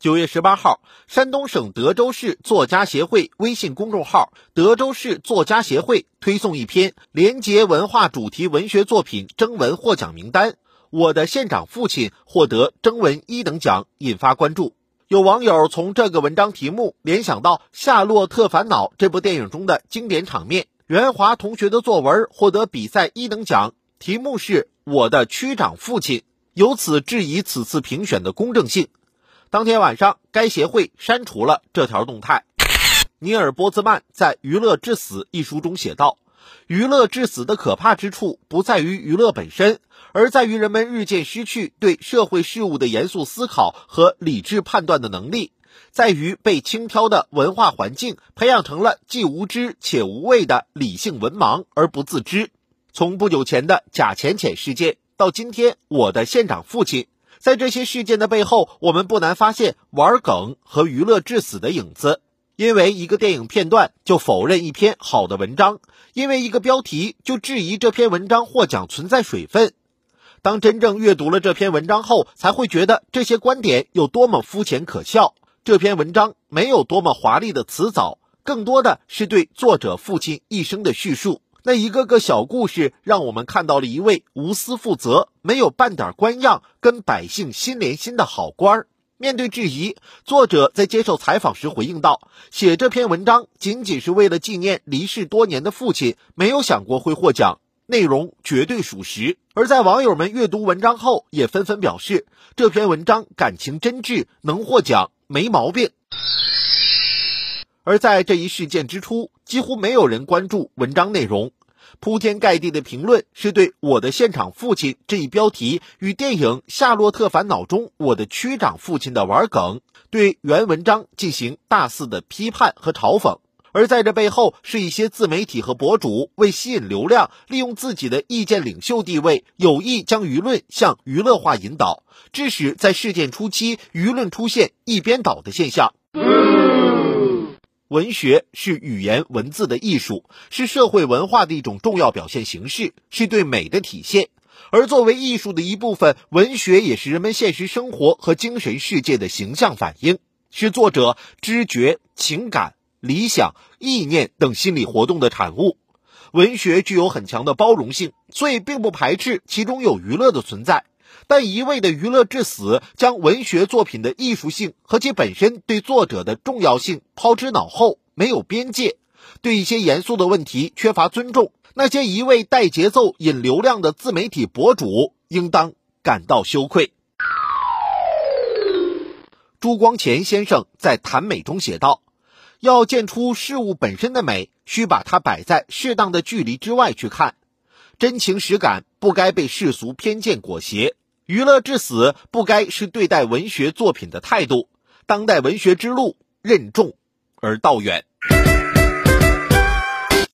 九月十八号，山东省德州市作家协会微信公众号“德州市作家协会”推送一篇廉洁文化主题文学作品征文获奖名单，我的县长父亲获得征文一等奖，引发关注。有网友从这个文章题目联想到《夏洛特烦恼》这部电影中的经典场面。袁华同学的作文获得比赛一等奖，题目是我的区长父亲，由此质疑此次评选的公正性。当天晚上，该协会删除了这条动态。尼尔·波兹曼在《娱乐至死》一书中写道：“娱乐至死的可怕之处不在于娱乐本身，而在于人们日渐失去对社会事物的严肃思考和理智判断的能力，在于被轻佻的文化环境培养成了既无知且无畏的理性文盲而不自知。”从不久前的贾浅浅事件到今天我的县长父亲。在这些事件的背后，我们不难发现玩梗和娱乐致死的影子。因为一个电影片段就否认一篇好的文章，因为一个标题就质疑这篇文章获奖存在水分。当真正阅读了这篇文章后，才会觉得这些观点有多么肤浅可笑。这篇文章没有多么华丽的辞藻，更多的是对作者父亲一生的叙述。那一个个小故事，让我们看到了一位无私负责、没有半点官样、跟百姓心连心的好官儿。面对质疑，作者在接受采访时回应道：“写这篇文章仅仅是为了纪念离世多年的父亲，没有想过会获奖，内容绝对属实。”而在网友们阅读文章后，也纷纷表示这篇文章感情真挚，能获奖没毛病。而在这一事件之初，几乎没有人关注文章内容。铺天盖地的评论是对我的现场父亲这一标题与电影《夏洛特烦恼》中我的区长父亲的玩梗，对原文章进行大肆的批判和嘲讽。而在这背后，是一些自媒体和博主为吸引流量，利用自己的意见领袖地位，有意将舆论向娱乐化引导，致使在事件初期舆论出现一边倒的现象。文学是语言文字的艺术，是社会文化的一种重要表现形式，是对美的体现。而作为艺术的一部分，文学也是人们现实生活和精神世界的形象反映，是作者知觉、情感、理想、意念等心理活动的产物。文学具有很强的包容性，所以并不排斥其中有娱乐的存在。但一味的娱乐至死，将文学作品的艺术性和其本身对作者的重要性抛之脑后，没有边界，对一些严肃的问题缺乏尊重，那些一味带节奏引流量的自媒体博主，应当感到羞愧。朱光潜先生在谈美中写道：“要见出事物本身的美，需把它摆在适当的距离之外去看，真情实感不该被世俗偏见裹挟。”娱乐至死不该是对待文学作品的态度。当代文学之路任重而道远。